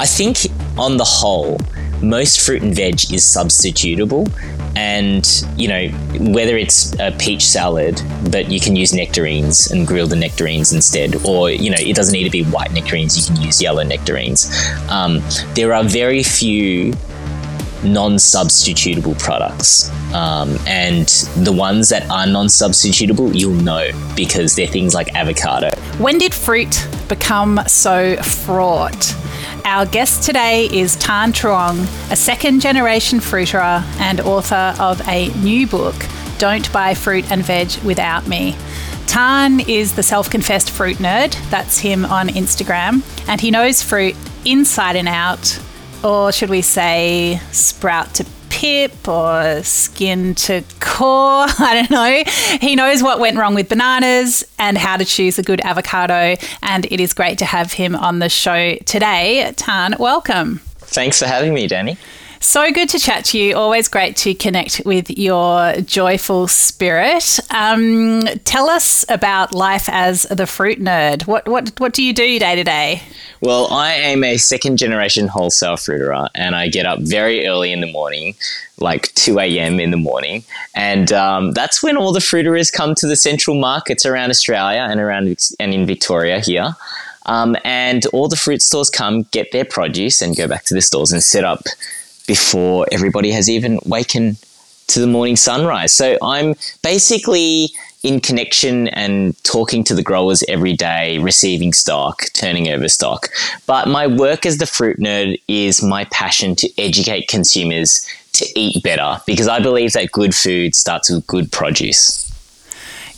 I think on the whole, most fruit and veg is substitutable. And, you know, whether it's a peach salad, but you can use nectarines and grill the nectarines instead, or, you know, it doesn't need to be white nectarines, you can use yellow nectarines. Um, there are very few non substitutable products. Um, and the ones that are non substitutable, you'll know because they're things like avocado. When did fruit become so fraught? Our guest today is Thanh Truong, a second generation fruiterer and author of a new book, Don't Buy Fruit and Veg Without Me. Thanh is the self confessed fruit nerd, that's him on Instagram, and he knows fruit inside and out, or should we say, sprout to pip or skin to core. I don't know. He knows what went wrong with bananas and how to choose a good avocado. And it is great to have him on the show today. Thanh, welcome. Thanks for having me, Dani. So good to chat to you. Always great to connect with your joyful spirit. Um, tell us about life as the fruit nerd. What what what do you do day to day? Well, I am a second generation wholesale fruiterer, and I get up very early in the morning, like 2 a.m. in the morning. And um, that's when all the fruiterers come to the central markets around Australia and around and in Victoria here. Um, and all the fruit stores come, get their produce, and go back to the stores and set up before everybody has even waken to the morning sunrise. So I'm basically in connection and talking to the growers every day, receiving stock, turning over stock. But my work as the fruit nerd is my passion to educate consumers to eat better because I believe that good food starts with good produce.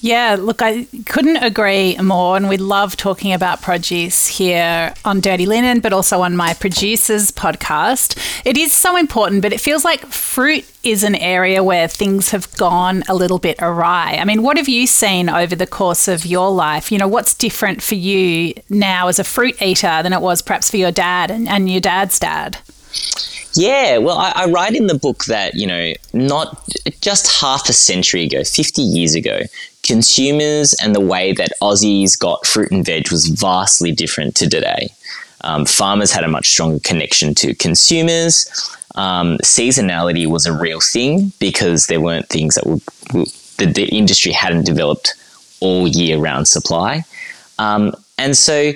Yeah, look, I couldn't agree more. And we love talking about produce here on Dirty Linen, but also on my producer's podcast. It is so important, but it feels like fruit is an area where things have gone a little bit awry. I mean, what have you seen over the course of your life? You know, what's different for you now as a fruit eater than it was perhaps for your dad and, and your dad's dad? Yeah, well, I, I, write in the book that, you know, not just half a century ago, 50 years ago, consumers and the way that Aussies got fruit and veg was vastly different to today. Um, farmers had a much stronger connection to consumers. Um, seasonality was a real thing because there weren't things that were, the, the industry hadn't developed all year round supply. Um, and so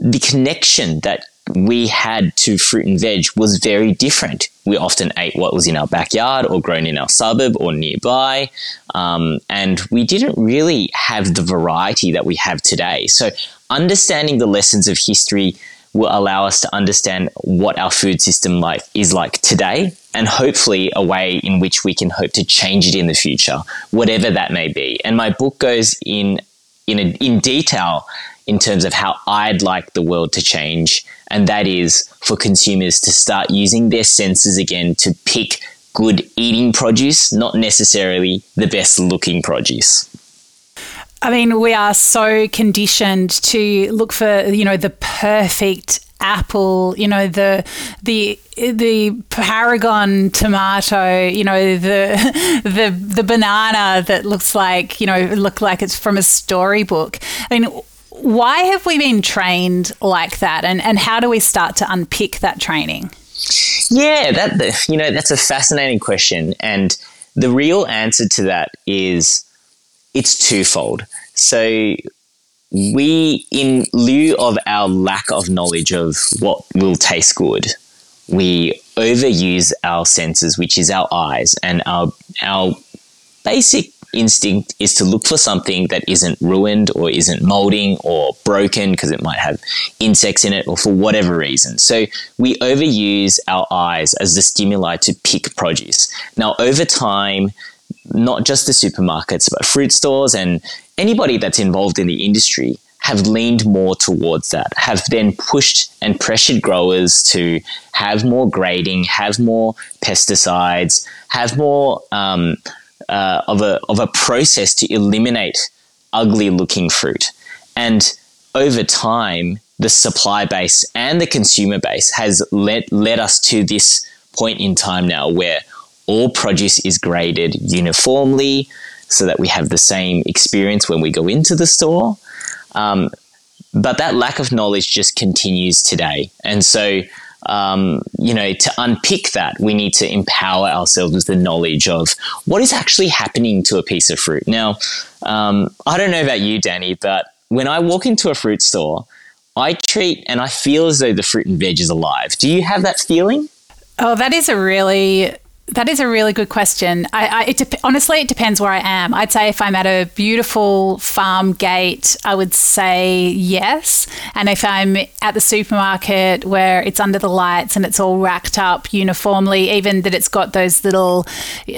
the connection that we had to fruit and veg was very different. We often ate what was in our backyard or grown in our suburb or nearby. Um, and we didn't really have the variety that we have today. So, understanding the lessons of history will allow us to understand what our food system like is like today and hopefully a way in which we can hope to change it in the future whatever that may be and my book goes in in a, in detail in terms of how I'd like the world to change, and that is for consumers to start using their senses again to pick good eating produce, not necessarily the best looking produce. I mean, we are so conditioned to look for, you know, the perfect apple, you know, the the the paragon tomato, you know, the the the banana that looks like, you know, look like it's from a storybook. I mean, why have we been trained like that, and and how do we start to unpick that training? Yeah, that you know that's a fascinating question, and the real answer to that is it's twofold. So we, in lieu of our lack of knowledge of what will taste good, we overuse our senses, which is our eyes, and our our basic instinct is to look for something that isn't ruined or isn't molding or broken because it might have insects in it or for whatever reason. So we overuse our eyes as the stimuli to pick produce. Now, over time, not just the supermarkets, but fruit stores and anybody that's involved in the industry have leaned more towards that, have then pushed and pressured growers to have more grading, have more pesticides, have more um, uh, of a of a process to eliminate ugly looking fruit. And over time, the supply base and the consumer base has led led us to this point in time now where all produce is graded uniformly so that we have the same experience when we go into the store. Um, but that lack of knowledge just continues today. And so um, you know, to unpick that, we need to empower ourselves with the knowledge of what is actually happening to a piece of fruit. Now, um, I don't know about you, Dani, but when I walk into a fruit store, I treat and I feel as though the fruit and veg is alive. Do you have that feeling? Oh, that is a really that is a really good question. I, I it de- honestly, it depends where I am. I'd say if I'm at a beautiful farm gate, I would say yes. And if I'm at the supermarket where it's under the lights and it's all racked up uniformly, even that it's got those little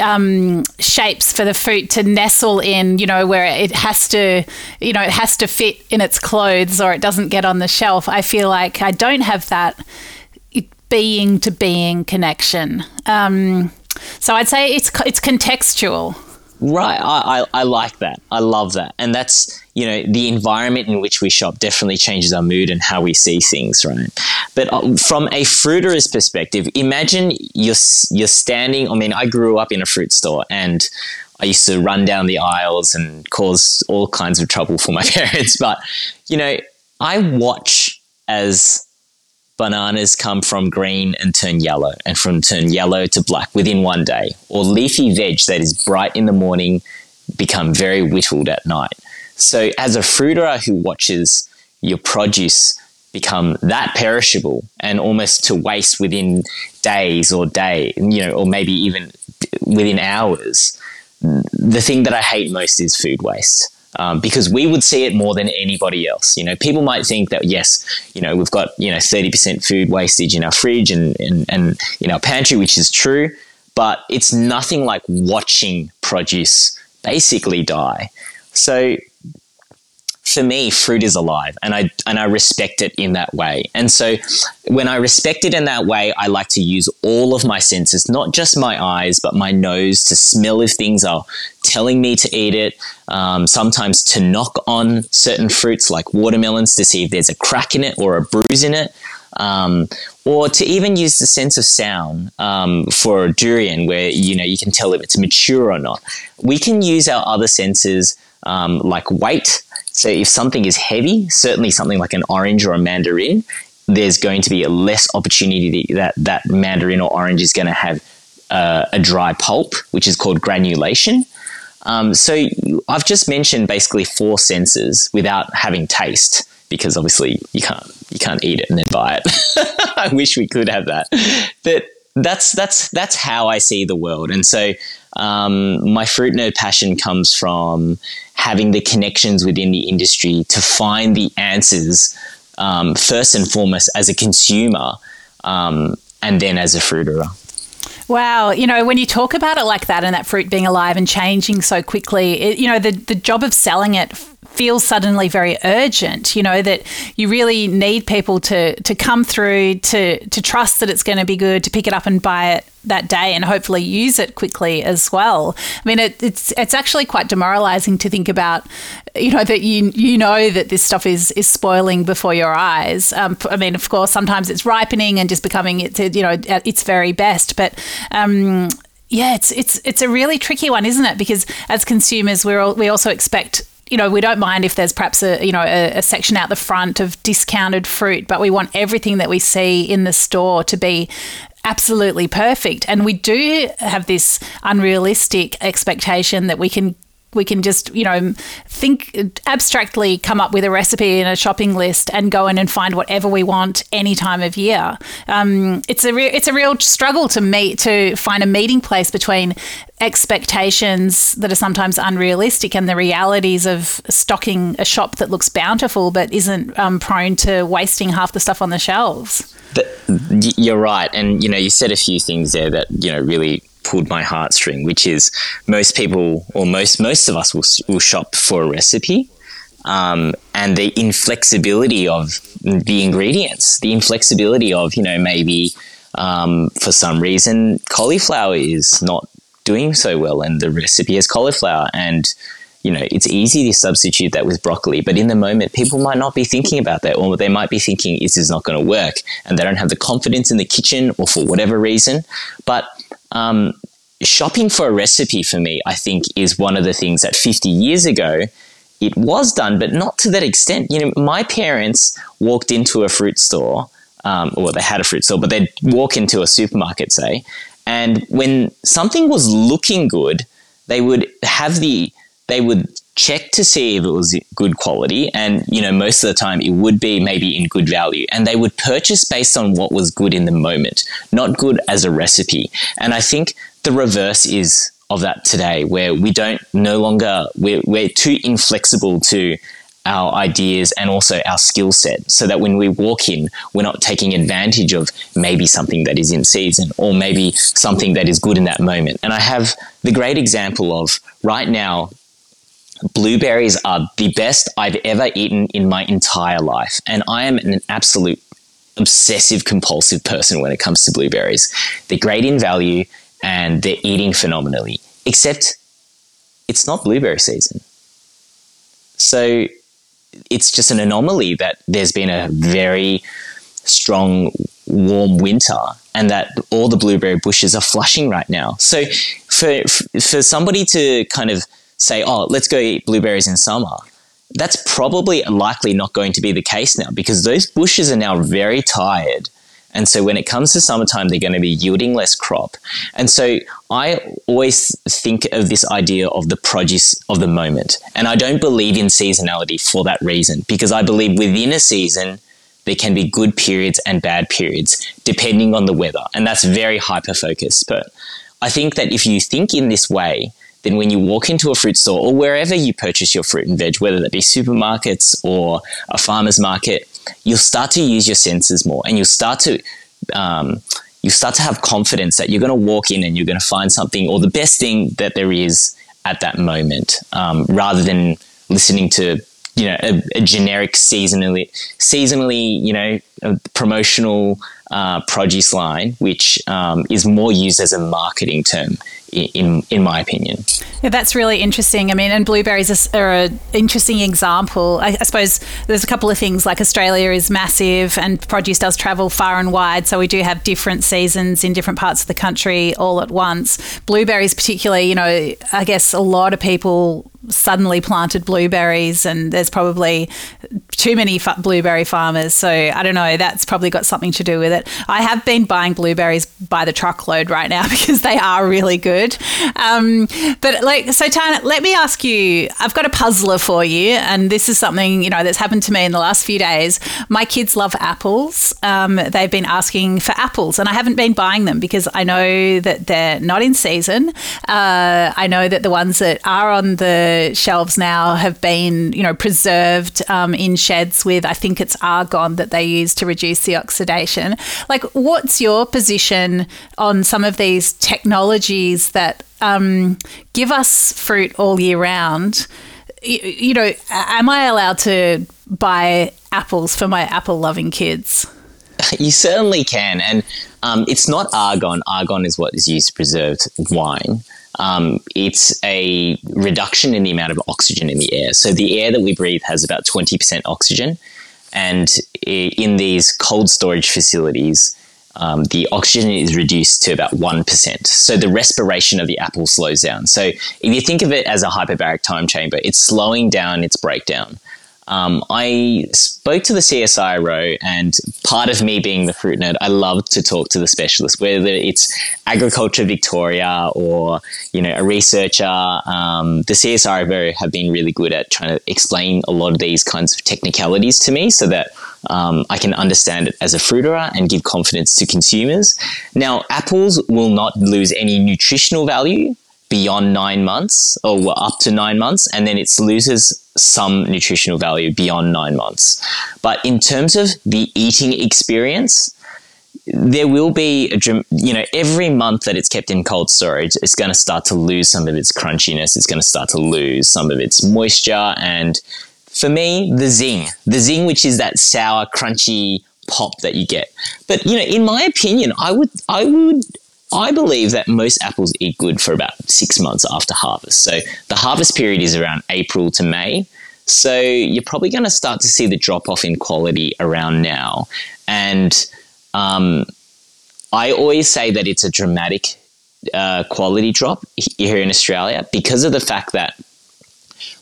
um, shapes for the fruit to nestle in, you know, where it has to, you know, it has to fit in its clothes or it doesn't get on the shelf. I feel like I don't have that being to being connection. Um, so I'd say it's it's contextual. Right, I, I, I, like that. I love that, and that's you know the environment in which we shop definitely changes our mood and how we see things, right? But uh, from a fruiterer's perspective, imagine you're you're standing. I mean, I grew up in a fruit store, and I used to run down the aisles and cause all kinds of trouble for my parents. But you know, I watch as bananas come from green and turn yellow, and from turn yellow to black within one day, or leafy veg that is bright in the morning become very whittled at night. So, as a fruiterer who watches your produce become that perishable and almost to waste within days or day, you know, or maybe even within hours, the thing that I hate most is food waste um, because we would see it more than anybody else. You know, people might think that yes, you know, we've got you know thirty percent food wastage in our fridge and, and and in our pantry, which is true, but it's nothing like watching produce basically die. So for me, fruit is alive, and I and I respect it in that way. And so, when I respect it in that way, I like to use all of my senses, not just my eyes, but my nose to smell if things are telling me to eat it. Um, sometimes to knock on certain fruits like watermelons to see if there's a crack in it or a bruise in it. Um, or to even use the sense of sound um, for durian, where you know you can tell if it's mature or not. We can use our other senses um, like weight so if something is heavy, certainly something like an orange or a mandarin, there's going to be a less opportunity that that mandarin or orange is going to have uh, a dry pulp, which is called granulation. Um, so I've just mentioned basically four senses without having taste, because obviously you can't you can't eat it and then buy it. I wish we could have that, but that's that's that's how I see the world, and so um, my fruit nerd passion comes from having the connections within the industry to find the answers um, first and foremost as a consumer, um, and then as a fruiterer. Wow, you know, when you talk about it like that and that fruit being alive and changing so quickly, it, you know, the the job of selling it feels suddenly very urgent you know that you really need people to to come through to to trust that it's going to be good to pick it up and buy it that day and hopefully use it quickly as well i mean it, it's it's actually quite demoralizing to think about you know that you you know that this stuff is is spoiling before your eyes um, i mean of course sometimes it's ripening and just becoming its you know at its very best but um, yeah, it's it's it's a really tricky one, isn't it? Because as consumers, we're all, we also expect you know, we don't mind if there's perhaps a you know a, a, section out the front of discounted fruit, but we want everything that we see in the store to be absolutely perfect. And we do have this unrealistic expectation that we can we can just you know think abstractly come up with a recipe in a shopping list and go in and find whatever we want any time of year. Um, it's a re- it's a real struggle to meet to find a meeting place between expectations that are sometimes unrealistic and the realities of stocking a shop that looks bountiful but isn't um, prone to wasting half the stuff on the shelves. You're right. And you know you said a few things there that you know really pulled my heartstring, which is most people or most most of us will, will shop for a recipe. Um, and the inflexibility of the ingredients, the inflexibility of, you know, maybe um, for some reason cauliflower is not doing so well and the recipe has cauliflower and you know it's easy to substitute that with broccoli but in the moment people might not be thinking about that or they might be thinking this is not going to work and they don't have the confidence in the kitchen or for whatever reason but um, shopping for a recipe for me, I think, is one of the things that 50 years ago it was done, but not to that extent. You know, my parents walked into a fruit store um, or they had a fruit store, but they'd walk into a supermarket, say, and when something was looking good, they would have the they would check to see if it was good quality. And you know most of the time it would be maybe in good value. And they would purchase based on what was good in the moment not good as a recipe. And i think the reverse is of that today where we don't no longer we're, we're too inflexible to our ideas and also our skill set so that when we walk in we're not taking advantage of maybe something that is in season or maybe something that is good in that moment. And i have the great example of right now blueberries are the best I've ever eaten in my entire life. And I am an absolute obsessive compulsive person when it comes to blueberries. They're great in value and they're eating phenomenally, except it's not blueberry season. So it's just an anomaly that there's been a very strong warm winter and that all the blueberry bushes are flushing right now. So for for somebody to kind of say, oh, let's go eat blueberries in summer, that's probably likely not going to be the case now because those bushes are now very tired. And so when it comes to summertime, they're going to be yielding less crop. And so I always think of this idea of the produce of the moment. And I don't believe in seasonality for that reason because I believe within a season, there can be good periods and bad periods depending on the weather. And that's very hyper focused. But I think that if you think in this way, then when you walk into a fruit store or wherever you purchase your fruit and veg, whether that be supermarkets or a farmer's market, you'll start to use your senses more and you'll start to um, you start to have confidence that you're going to walk in and you're going to find something or the best thing that there is at that moment um, rather than listening to you know a, a generic seasonally seasonally you know promotional uh, produce line, which um, is more used as a marketing term, in in my opinion. Yeah, that's really interesting. I mean, and blueberries are an interesting example. I, I, suppose there's a couple of things like Australia is massive, and produce does travel far and wide, so we do have different seasons in different parts of the country all at once. Blueberries, particularly, you know, I guess a lot of people suddenly planted blueberries, and there's probably too many blueberry farmers. So I don't know. That's probably got something to do with it. I have been buying blueberries by the truckload right now because they are really good. Um, but like, so Tana, let me ask you. I've got a puzzler for you, and this is something you know that's happened to me in the last few days. My kids love apples. Um, they've been asking for apples, and I haven't been buying them because I know that they're not in season. Uh, I know that the ones that are on the shelves now have been, you know, preserved um, in sheds with, I think it's argon that they use to reduce the oxidation. Like, what's your position on some of these technologies that um, give us fruit all year round? You, you know, am I allowed to buy apples for my apple loving kids? You certainly can. And um, it's not argon. Argon is what is used to preserve wine um, it's a reduction in the amount of oxygen in the air. So the air that we breathe has about 20% oxygen. And in these cold storage facilities, um, the oxygen is reduced to about 1%. So the respiration of the apple slows down. So if you think of it as a hyperbaric time chamber, it's slowing down its breakdown. Um, I spoke to the CSIRO, and part of me being the fruit nerd, I love to talk to the specialists, whether it's Agriculture Victoria or you know a researcher. Um, the CSIRO have been really good at trying to explain a lot of these kinds of technicalities to me, so that um, I can understand it as a fruiterer and give confidence to consumers. Now, apples will not lose any nutritional value beyond nine months or up to nine months, and then it loses some nutritional value beyond nine months. But in terms of the eating experience, there will be a, you know every month that it's kept in cold storage it's going to start to lose some of its crunchiness it's going to start to lose some of its moisture and for me the zing the zing which is that sour crunchy pop that you get but you know in my opinion i would i would I believe that most apples eat good for about six months after harvest. So the harvest period is around April to May. So you're probably going to start to see the drop off in quality around now. And um, I always say that it's a dramatic uh, quality drop here in Australia because of the fact that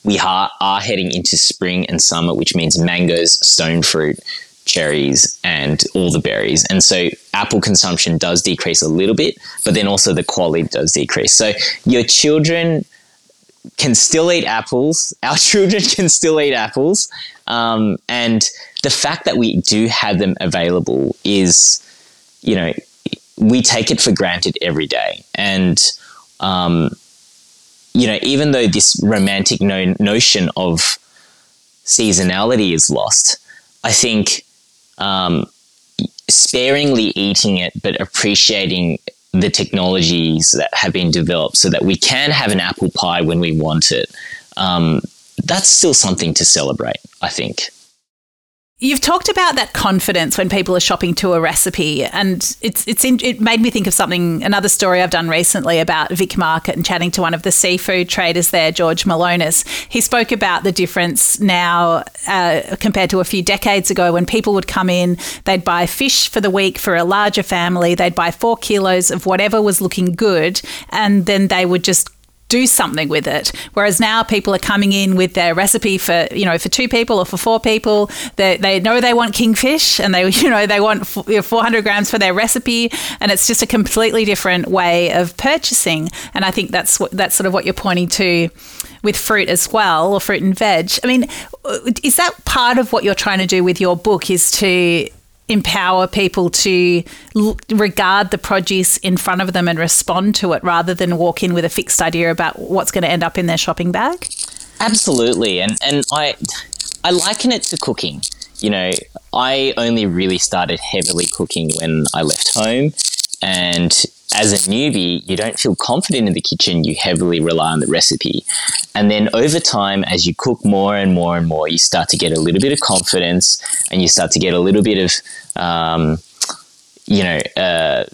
we are, are heading into spring and summer, which means mangoes, stone fruit, cherries and all the berries. And so apple consumption does decrease a little bit, but then also the quality does decrease. So your children can still eat apples. Our children can still eat apples. Um, and the fact that we do have them available is, you know, we take it for granted every day. And, um, you know, even though this romantic no- notion of seasonality is lost, I think um, sparingly eating it, but appreciating the technologies that have been developed so that we can have an apple pie when we want it. Um, that's still something to celebrate, I think. You've talked about that confidence when people are shopping to a recipe, and it's it's in, it made me think of something. Another story I've done recently about Vic Market and chatting to one of the seafood traders there, George Malonis. He spoke about the difference now uh, compared to a few decades ago when people would come in, they'd buy fish for the week for a larger family, they'd buy four kilos of whatever was looking good, and then they would just do something with it. Whereas now people are coming in with their recipe for, you know, for two people or for four people. They, they know they want kingfish and they, you know, they want 400 grams for their recipe. And it's just a completely different way of purchasing. And I think that's what, that's sort of what you're pointing to with fruit as well or fruit and veg. I mean, uh, is that part of what you're trying to do with your book is to empower people to l- regard the produce in front of them and respond to it rather than walk in with a fixed idea about what's going to end up in their shopping bag? Absolutely. And and I I liken it to cooking. You know, I only really started heavily cooking when I left home and as a newbie, you don't feel confident in the kitchen. You heavily rely on the recipe. And then over time, as you cook more and more and more, you start to get a little bit of confidence and you start to get a little bit of, um, you know, uh,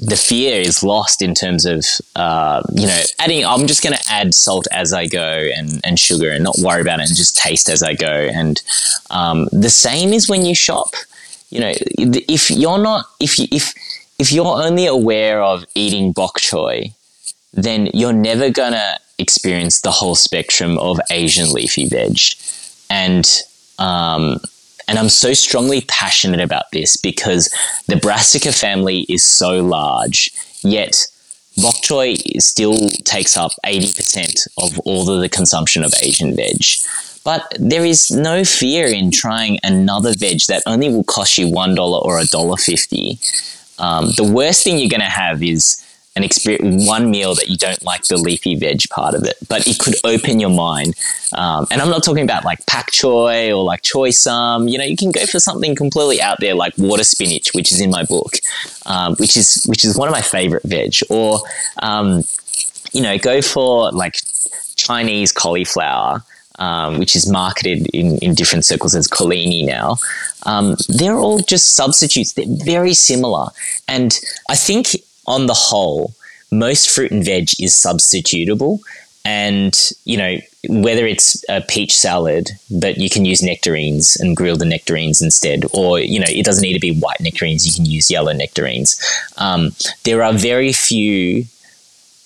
the fear is lost in terms of, uh, you know, adding, I'm just going to add salt as I go and, and sugar and not worry about it and just taste as I go. And um, the same is when you shop. You know, if you're not, if you, if, if you're only aware of eating bok choy, then you're never gonna experience the whole spectrum of Asian leafy veg. And um, and I'm so strongly passionate about this because the brassica family is so large, yet bok choy still takes up 80% of all of the consumption of Asian veg. But there is no fear in trying another veg that only will cost you $1 or $1.50 um, the worst thing you're going to have is an experience, one meal that you don't like the leafy veg part of it, but it could open your mind. Um, and I'm not talking about like pak choy or like choy sum. You know, you can go for something completely out there like water spinach, which is in my book, um, which is which is one of my favorite veg. Or um, you know, go for like Chinese cauliflower um, which is marketed in, in different circles as caulini now, um, they're all just substitutes. They're very similar. And I think on the whole, most fruit and veg is substitutable. And, you know, whether it's a peach salad, but you can use nectarines and grill the nectarines instead, or, you know, it doesn't need to be white nectarines, you can use yellow nectarines. Um, there are very few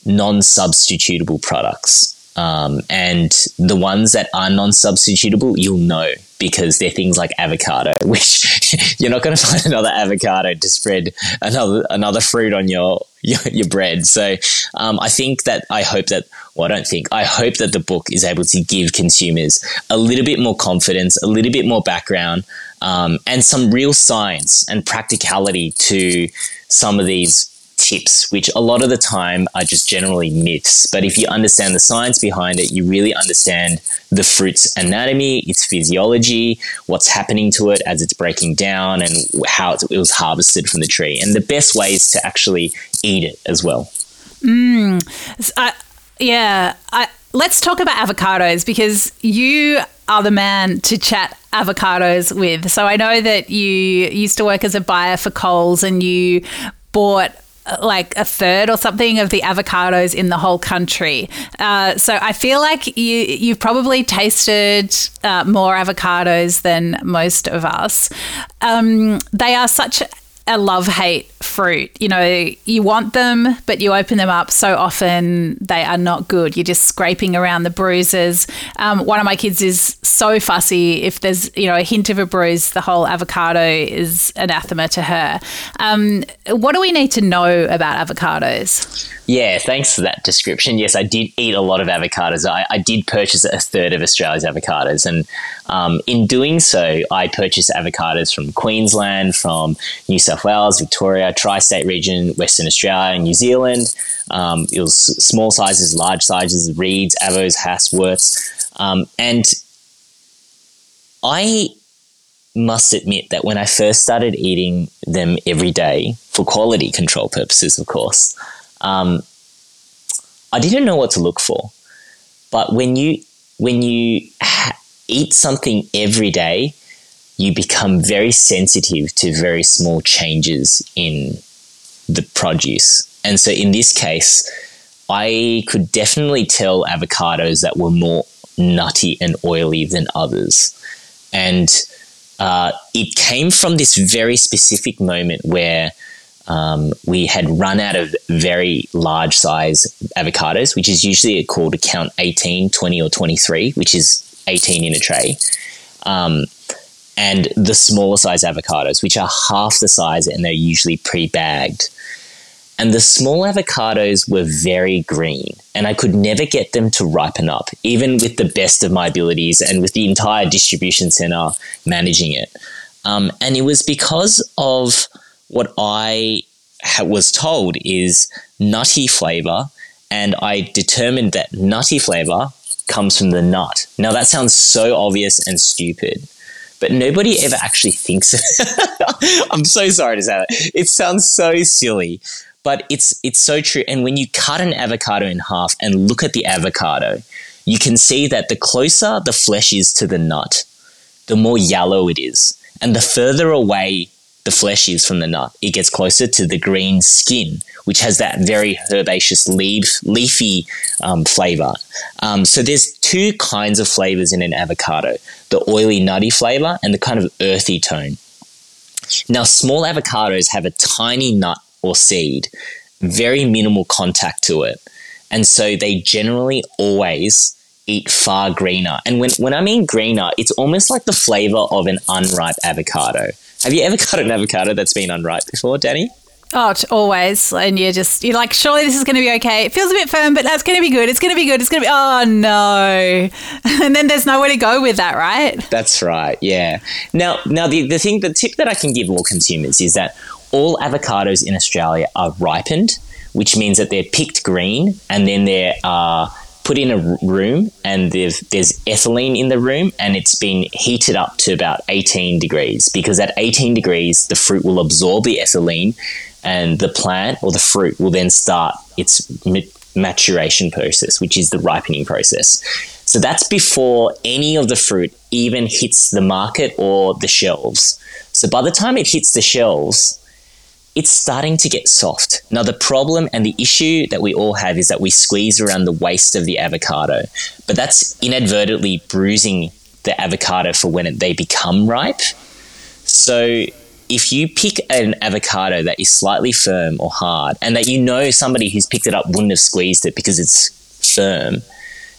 non substitutable products um, and the ones that are non substitutable, you'll know because they're things like avocado, which you're not going to find another avocado to spread another another fruit on your your, your bread. So um, I think that I hope that well, I don't think I hope that the book is able to give consumers a little bit more confidence, a little bit more background, um, and some real science and practicality to some of these tips, which a lot of the time are just generally myths. But if you understand the science behind it, you really understand the fruit's anatomy, its physiology, what's happening to it as it's breaking down, and how it was harvested from the tree, and the best ways to actually eat it as well. Mm, I, yeah, I, let's talk about avocados because you are the man to chat avocados with. So I know that you used to work as a buyer for Coles and you bought like a third or something of the avocados in the whole country. Uh, so I feel like you you've probably tasted uh, more avocados than most of us. Um, they are such a love hate fruit. You know, you want them, but you open them up so often they are not good. You're just scraping around the bruises. Um, one of my kids is so fussy. If there's, you know, a hint of a bruise, the whole avocado is anathema to her. Um, what do we need to know about avocados? Yeah, thanks for that description. Yes, I did eat a lot of avocados. I, I did purchase a third of Australia's avocados. And um, in doing so, I purchased avocados from Queensland, from New South Wales, Victoria, tri state region, Western Australia, New Zealand. Um, it was small sizes, large sizes, reeds, avos, hass, Wurtz. Um, and I must admit that when I first started eating them every day, for quality control purposes, of course, um, I didn't know what to look for. But when you when you ha- eat something every day, you become very sensitive to very small changes in the produce. And so in this case, I could definitely tell avocados that were more nutty and oily than others. And uh, it came from this very specific moment where um, we had run out of very large size avocados, which is usually called count 18, 20, or 23, which is 18 in a tray. Um, and the smaller size avocados, which are half the size and they're usually pre bagged. And the small avocados were very green, and I could never get them to ripen up, even with the best of my abilities and with the entire distribution center managing it. Um, and it was because of what I was told is nutty flavor, and I determined that nutty flavor comes from the nut. Now that sounds so obvious and stupid, but nobody ever actually thinks. It I'm so sorry to say that. It sounds so silly, but it's it's so true. And when you cut an avocado in half and look at the avocado, you can see that the closer the flesh is to the nut, the more yellow it is, and the further away the flesh is from the nut, it gets closer to the green skin, which has that very herbaceous leaf, leafy um, flavor. Um, so there's two kinds of flavors in an avocado: the oily, nutty flavor and the kind of earthy tone. Now, small avocados have a tiny nut or seed, very minimal contact to it, and so they generally always eat far greener. And when, when I mean greener, it's almost like the flavor of an unripe avocado. Have you ever cut an avocado that's been unripe before, Dani? Oh, always. And you're just, you're like, surely this is going to be okay. It feels a bit firm, but that's going to be good. It's going to be good. It's going to be, oh no. And then there's nowhere to go with that, right? That's right. Yeah. Now, now the, the thing, the tip that I can give all consumers is that all avocados in Australia are ripened, which means that they're picked green and then there are uh, put in a room and there's, ethylene in the room and it's been heated up to about 18 degrees because at 18 degrees the fruit will absorb the ethylene and the plant or the fruit will then start its maturation process which is the ripening process. So that's before any of the fruit even hits the market or the shelves. So by the time it hits the shelves it's starting to get soft. Now, the problem and the issue that we all have is that we squeeze around the waist of the avocado, but that's inadvertently bruising the avocado for when they become ripe. So, if you pick an avocado that is slightly firm or hard, and that you know somebody who's picked it up wouldn't have squeezed it because it's firm,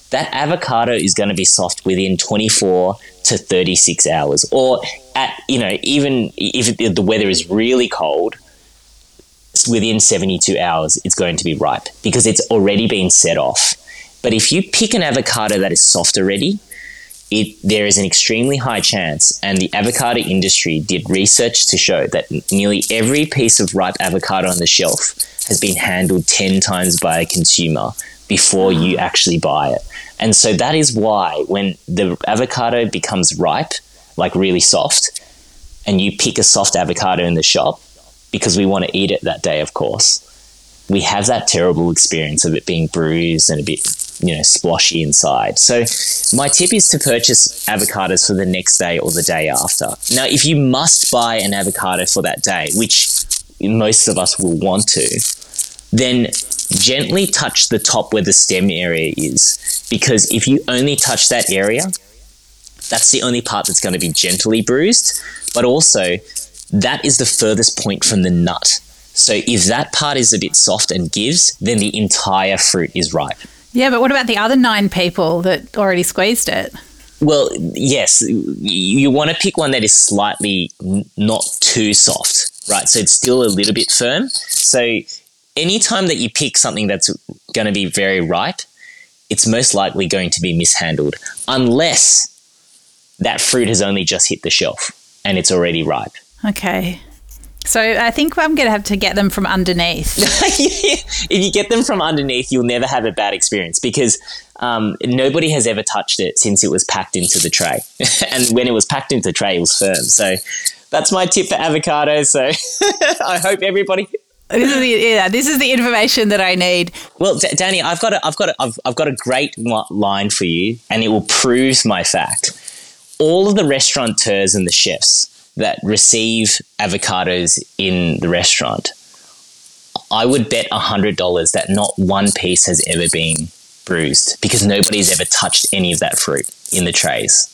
that avocado is going to be soft within 24 to 36 hours. Or at, you know, even if the weather is really cold, within 72 hours it's going to be ripe because it's already been set off. But if you pick an avocado that is soft already, it, there is an extremely high chance, and the avocado industry did research to show that nearly every piece of ripe avocado on the shelf has been handled 10 times by a consumer before you mm. actually buy it. And so that is why when the avocado becomes ripe, like really soft, and you pick a soft avocado in the shop, because we want to eat it that day, of course. We have that terrible experience of it being bruised and a bit, you know, sploshy inside. So, my tip is to purchase avocados for the next day or the day after. Now, if you must buy an avocado for that day, which most of us will want to, then gently touch the top where the stem area is. Because if you only touch that area, that's the only part that's going to be gently bruised. But also, that is the furthest point from the nut. So if that part is a bit soft and gives, then the entire fruit is ripe. Yeah, but what about the other nine people that already squeezed it? Well, yes, you want to pick one that is slightly not too soft, right? So it's still a little bit firm. So anytime that you pick something that's going to be very ripe, it's most likely going to be mishandled unless that fruit has only just hit the shelf and it's already ripe. Okay. So I think I'm going to have to get them from underneath. if you get them from underneath, you'll never have a bad experience because um, nobody has ever touched it since it was packed into the tray. and when it was packed into the tray, it was firm. So that's my tip for avocados. So I hope everybody. This is the, yeah, this is the information that I need. Well, D- Dani, I've got a, I've got a, I've, I've got a great line for you, and it will prove my fact. All of the restaurateurs and the chefs that receive avocados in the restaurant, I would bet $100 that not one piece has ever been bruised because nobody's ever touched any of that fruit in the trays.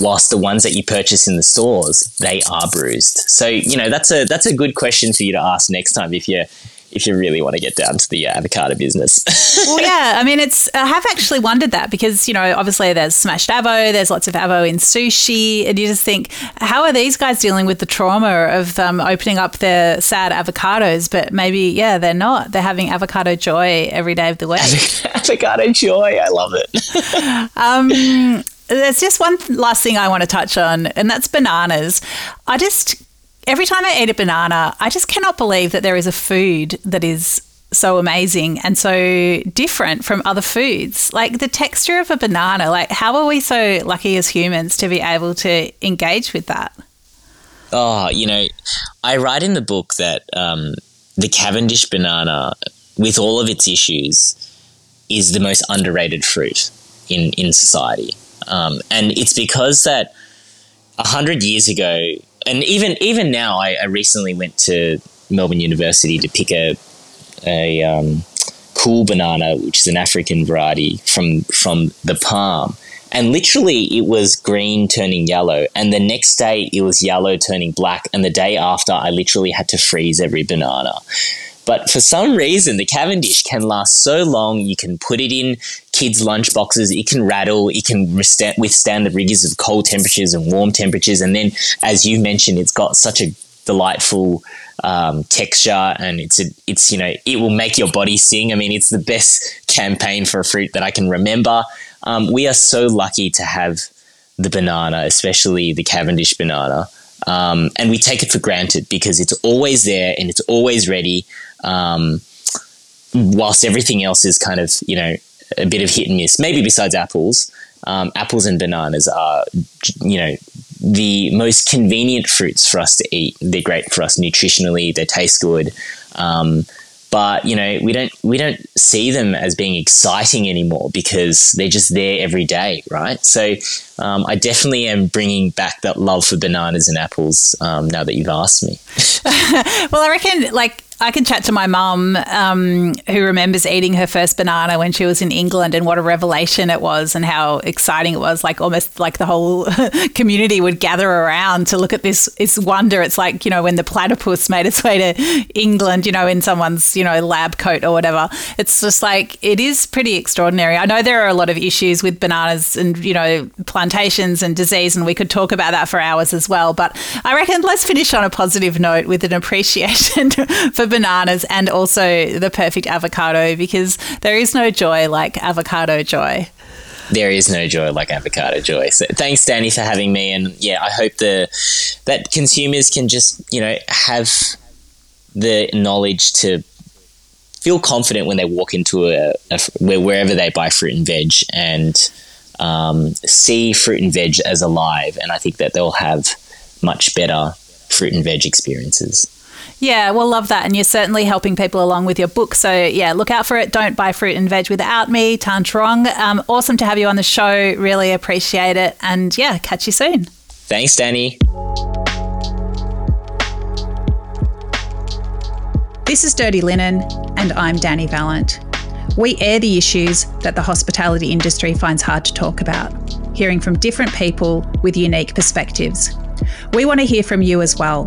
Whilst the ones that you purchase in the stores, they are bruised. So, you know, that's a that's a good question for you to ask next time if you're if you really want to get down to the uh, avocado business. well, yeah, I mean, it's I have actually wondered that because you know obviously there's smashed avo, there's lots of avo in sushi, and you just think how are these guys dealing with the trauma of um, opening up their sad avocados? But maybe yeah, they're not. They're having avocado joy every day of the week. avocado joy, I love it. um, there's just one last thing I want to touch on, and that's bananas. I just every time I eat a banana, I just cannot believe that there is a food that is so amazing and so different from other foods. Like the texture of a banana, like how are we so lucky as humans to be able to engage with that? Oh, you know, I write in the book that um, the Cavendish banana, with all of its issues, is the most underrated fruit in, in society. Um, and it's because that a hundred years ago, and even even now, I, I, recently went to Melbourne University to pick a a um, cool banana, which is an African variety from from the palm. And literally, it was green turning yellow. And the next day, it was yellow turning black. And the day after, I literally had to freeze every banana. But for some reason, the Cavendish can last so long. You can put it in kids' lunch boxes. It can rattle. It can withstand the rigors of cold temperatures and warm temperatures. And then, as you mentioned, it's got such a delightful um, texture, and it's a, it's you know it will make your body sing. I mean, it's the best campaign for a fruit that I can remember. Um, we are so lucky to have the banana, especially the Cavendish banana. Um, and we take it for granted because it's always there and it's always ready. Um, whilst everything else is kind of you know a bit of hit and miss. Maybe besides apples, um, apples and bananas are you know the most convenient fruits for us to eat. They're great for us nutritionally. They taste good. Um, but you know we don't we don't see them as being exciting anymore because they're just there every day right so um, i definitely am bringing back that love for bananas and apples um, now that you've asked me well i reckon like I can chat to my mum, um, who remembers eating her first banana when she was in England, and what a revelation it was, and how exciting it was. Like almost like the whole community would gather around to look at this. This wonder. It's like you know when the platypus made its way to England, you know, in someone's you know lab coat or whatever. It's just like it is pretty extraordinary. I know there are a lot of issues with bananas and you know plantations and disease, and we could talk about that for hours as well. But I reckon let's finish on a positive note with an appreciation for bananas and also the perfect avocado because there is no joy like avocado joy. There is no joy like avocado joy. So thanks, Dani, for having me. And yeah, I hope the that consumers can just you know have the knowledge to feel confident when they walk into a, a wherever they buy fruit and veg and um, see fruit and veg as alive. And I think that they'll have much better fruit and veg experiences. Yeah, we'll love that. And you're certainly helping people along with your book. So, yeah, look out for it. Don't buy fruit and veg without me, Thanh Truong. Um, awesome to have you on the show. Really appreciate it. And yeah, catch you soon. Thanks, Dani. This is Dirty Linen, and I'm Dani Valent. We air the issues that the hospitality industry finds hard to talk about, hearing from different people with unique perspectives. We want to hear from you as well.